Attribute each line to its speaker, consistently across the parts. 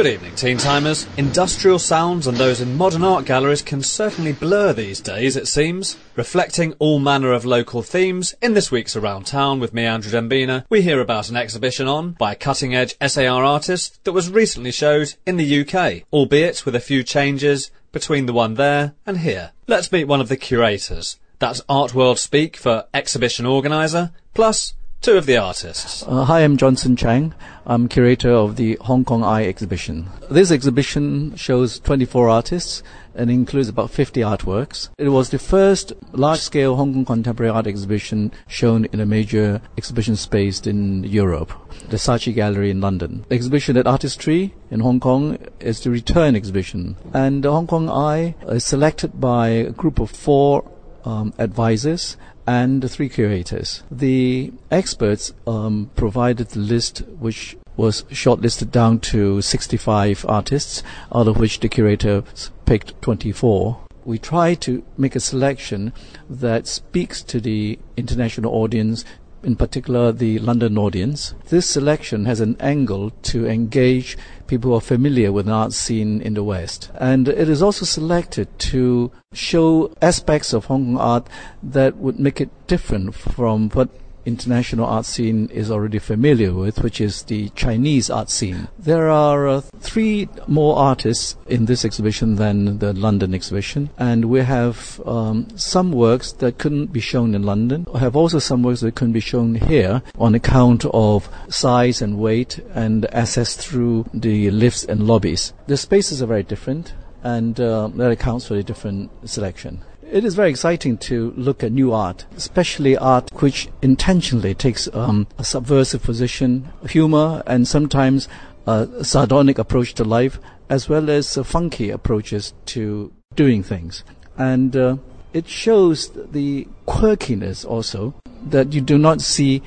Speaker 1: Good evening, Teen Timers. Industrial sounds and those in modern art galleries can certainly blur these days, it seems. Reflecting all manner of local themes, in this week's Around Town with me, Andrew Dembina, we hear about an exhibition on by a cutting edge SAR artist that was recently showed in the UK, albeit with a few changes between the one there and here. Let's meet one of the curators. That's Art World Speak for exhibition organiser, plus two of the artists.
Speaker 2: Uh, hi, I'm Johnson Chang. I'm curator of the Hong Kong Eye exhibition. This exhibition shows 24 artists and includes about 50 artworks. It was the first large-scale Hong Kong contemporary art exhibition shown in a major exhibition space in Europe, the Saatchi Gallery in London. The exhibition at ArtisTree in Hong Kong is the return exhibition, and the Hong Kong Eye is selected by a group of four um, advisors and the three curators. The experts um, provided the list which was shortlisted down to 65 artists, out of which the curators picked 24. We try to make a selection that speaks to the international audience, in particular the London audience. This selection has an angle to engage people who are familiar with an art scene in the West. And it is also selected to show aspects of Hong Kong art that would make it different from what international art scene is already familiar with, which is the Chinese art scene. There are uh, three more artists in this exhibition than the London exhibition, and we have um, some works that couldn't be shown in London. We have also some works that couldn't be shown here on account of size and weight and access through the lifts and lobbies. The spaces are very different, and uh, that accounts for the different selection. It is very exciting to look at new art, especially art which intentionally takes um, a subversive position, humor, and sometimes a sardonic approach to life, as well as funky approaches to doing things. And uh, it shows the quirkiness also that you do not see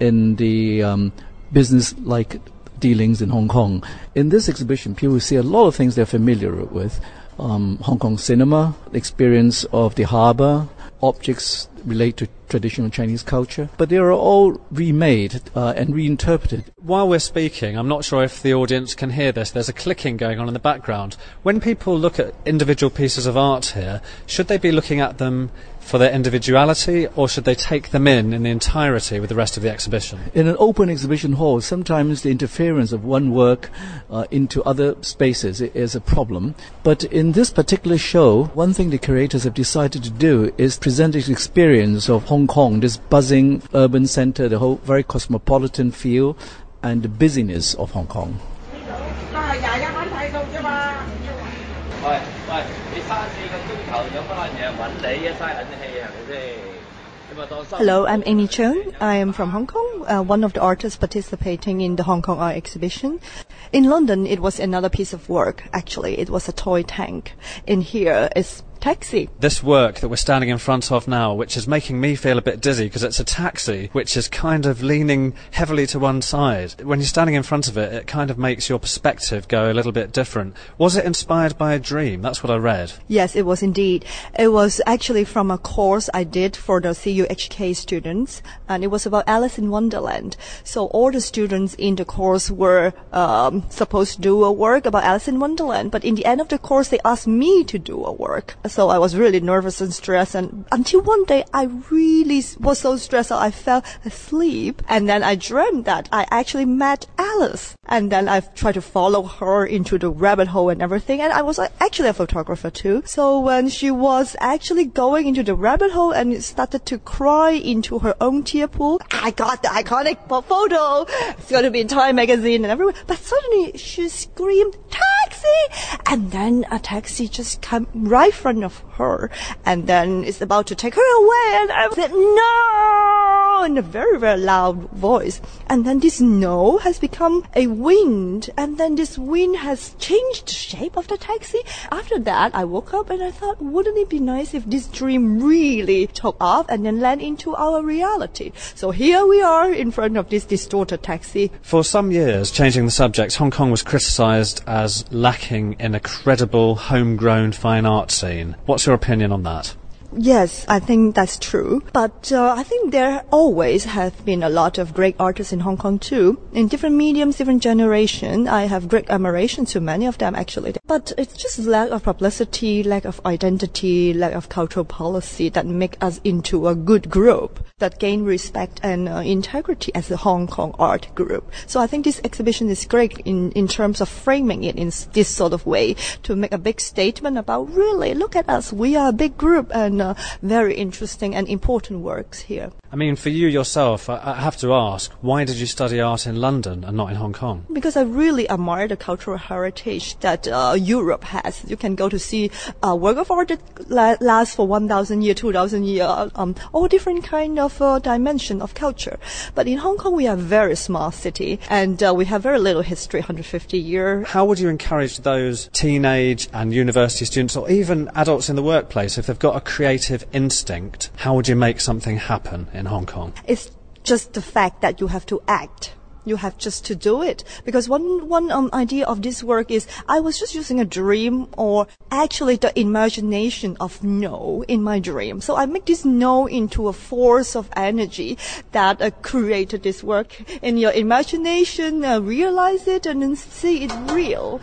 Speaker 2: in the um, business-like dealings in Hong Kong. In this exhibition, people see a lot of things they're familiar with um, Hong Kong cinema, experience of the harbor, objects relate to traditional Chinese culture, but they are all remade uh, and reinterpreted.
Speaker 1: While we're speaking, I'm not sure if the audience can hear this. There's a clicking going on in the background. When people look at individual pieces of art here, should they be looking at them for their individuality, or should they take them in in the entirety with the rest of the exhibition?
Speaker 2: In an open exhibition hall, sometimes the interference of one work uh, into other spaces is a problem. But in this particular show, one thing the curators have decided to do is present the experience of Hong Kong, this buzzing urban center, the whole very cosmopolitan feel, and the busyness of Hong Kong.
Speaker 3: Hello, I'm Amy Cheung. I am from Hong Kong, uh, one of the artists participating in the Hong Kong Art Exhibition. In London, it was another piece of work, actually. It was a toy tank. In here, it's taxi.
Speaker 1: This work that we're standing in front of now, which is making me feel a bit dizzy because it's a taxi which is kind of leaning heavily to one side. When you're standing in front of it, it kind of makes your perspective go a little bit different. Was it inspired by a dream? That's what I read.
Speaker 3: Yes, it was indeed. It was actually from a course I did for the CUHK students, and it was about Alice in Wonderland. So all the students in the course were um, supposed to do a work about Alice in Wonderland, but in the end of the course, they asked me to do a work so I was really nervous and stressed. And until one day, I really was so stressed out, I fell asleep. And then I dreamed that I actually met Alice. And then I tried to follow her into the rabbit hole and everything. And I was uh, actually a photographer too. So when she was actually going into the rabbit hole and started to cry into her own tear pool, I got the iconic photo. It's going to be in Time magazine and everywhere. But suddenly she screamed, taxi! And then a taxi just came right front of her and then it's about to take her away and I said, no! In a very, very loud voice. And then this no has become a wind. And then this wind has changed the shape of the taxi. After that, I woke up and I thought, wouldn't it be nice if this dream really took off and then land into our reality? So here we are in front of this distorted taxi.
Speaker 1: For some years, changing the subject, Hong Kong was criticised as lacking in a credible, homegrown fine art scene. What's your opinion on that?
Speaker 3: Yes, I think that's true. But uh, I think there always have been a lot of great artists in Hong Kong too. In different mediums, different generation. I have great admiration to many of them actually. But it's just lack of publicity, lack of identity, lack of cultural policy that make us into a good group that gain respect and uh, integrity as a Hong Kong art group. So I think this exhibition is great in, in terms of framing it in this sort of way to make a big statement about really look at us. We are a big group and uh, very interesting and important works here.
Speaker 1: I mean, for you yourself, I, I have to ask, why did you study art in London and not in Hong Kong?
Speaker 3: because I really admire the cultural heritage that uh, Europe has. You can go to see a work of art that la- lasts for 1,000 years, 2,000 years, um, all different kind of uh, dimension of culture. But in Hong Kong, we are a very small city and uh, we have very little history, 150 years.
Speaker 1: How would you encourage those teenage and university students or even adults in the workplace if they've got a creative instinct? How would you make something happen in Hong Kong?
Speaker 3: It's just the fact that you have to act. You have just to do it. Because one, one um, idea of this work is I was just using a dream or actually the imagination of no in my dream. So I make this no into a force of energy that uh, created this work. In your imagination, uh, realize it and then see it real.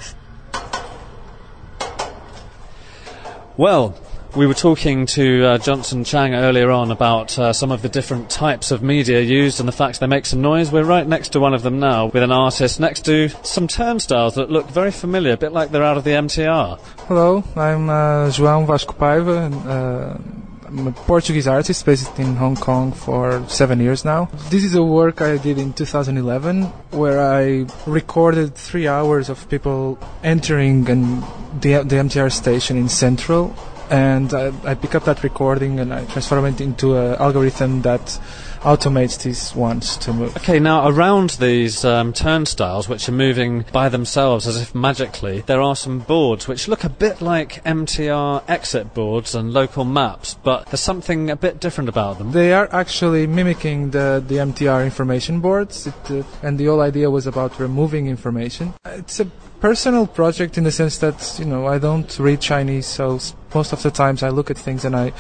Speaker 1: Well, we were talking to uh, Johnson Chang earlier on about uh, some of the different types of media used and the fact they make some noise. We're right next to one of them now with an artist next to some turnstiles that look very familiar, a bit like they're out of the MTR.
Speaker 4: Hello, I'm uh, João Vasco Paiva. Uh, I'm a Portuguese artist based in Hong Kong for seven years now. This is a work I did in 2011 where I recorded three hours of people entering and the, the MTR station in Central. And I, I pick up that recording and I transform it into an algorithm that automates these ones to move.
Speaker 1: Okay, now around these um, turnstiles, which are moving by themselves as if magically, there are some boards which look a bit like MTR exit boards and local maps, but there's something a bit different about them.
Speaker 4: They are actually mimicking the, the MTR information boards, it, uh, and the whole idea was about removing information. It's a personal project in the sense that you know I don't read Chinese, so most of the times I look at things and I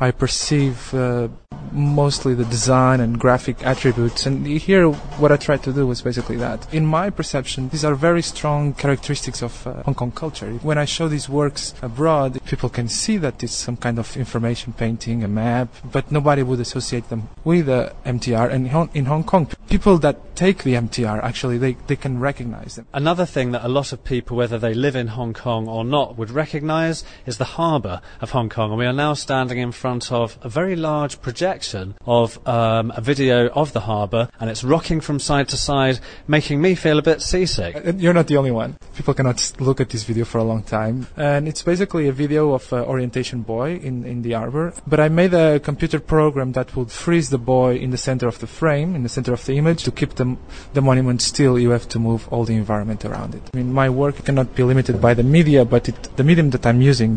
Speaker 4: I perceive uh, mostly the design and graphic attributes. And here, what I tried to do was basically that. In my perception, these are very strong characteristics of uh, Hong Kong culture. When I show these works abroad, people can see that it's some kind of information painting, a map, but nobody would associate them with the MTR. And in Hong- Kong, people that take the MTR actually they, they can recognize them.
Speaker 1: Another thing that a lot of people, whether they live in Hong Kong or not, would recognise is the harbour of Hong Kong. And we are now standing in front of a very large projection of um, a video of the harbour, and it's rocking from side to side, making me feel a bit seasick.
Speaker 4: Uh, You're not the only one. People cannot look at this video for a long time. And it's basically a video of an orientation buoy in, in the harbor. But I made a computer program that would freeze the buoy in the center of the frame, in the center of the image. To keep the, the monument still, you have to move all the environment around it. I mean, my work cannot be limited by the media, but it, the medium that I'm using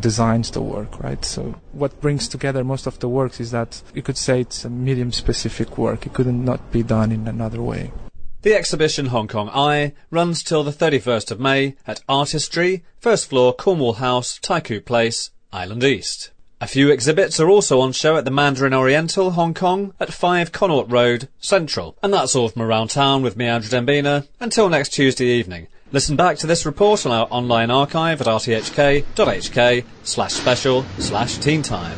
Speaker 4: the work, right? So what brings together most of the works is that you could say it's a medium specific work. It could not be done in another way.
Speaker 1: The exhibition Hong Kong Eye runs till the 31st of May at ArtisTree, first floor Cornwall House, Taikoo Place, Island East. A few exhibits are also on show at the Mandarin Oriental, Hong Kong, at 5 Connaught Road, Central. And that's all from around town with me, Andrew Dembina. Until next Tuesday evening. Listen back to this report on our online archive at rthk.hk slash special slash teen time.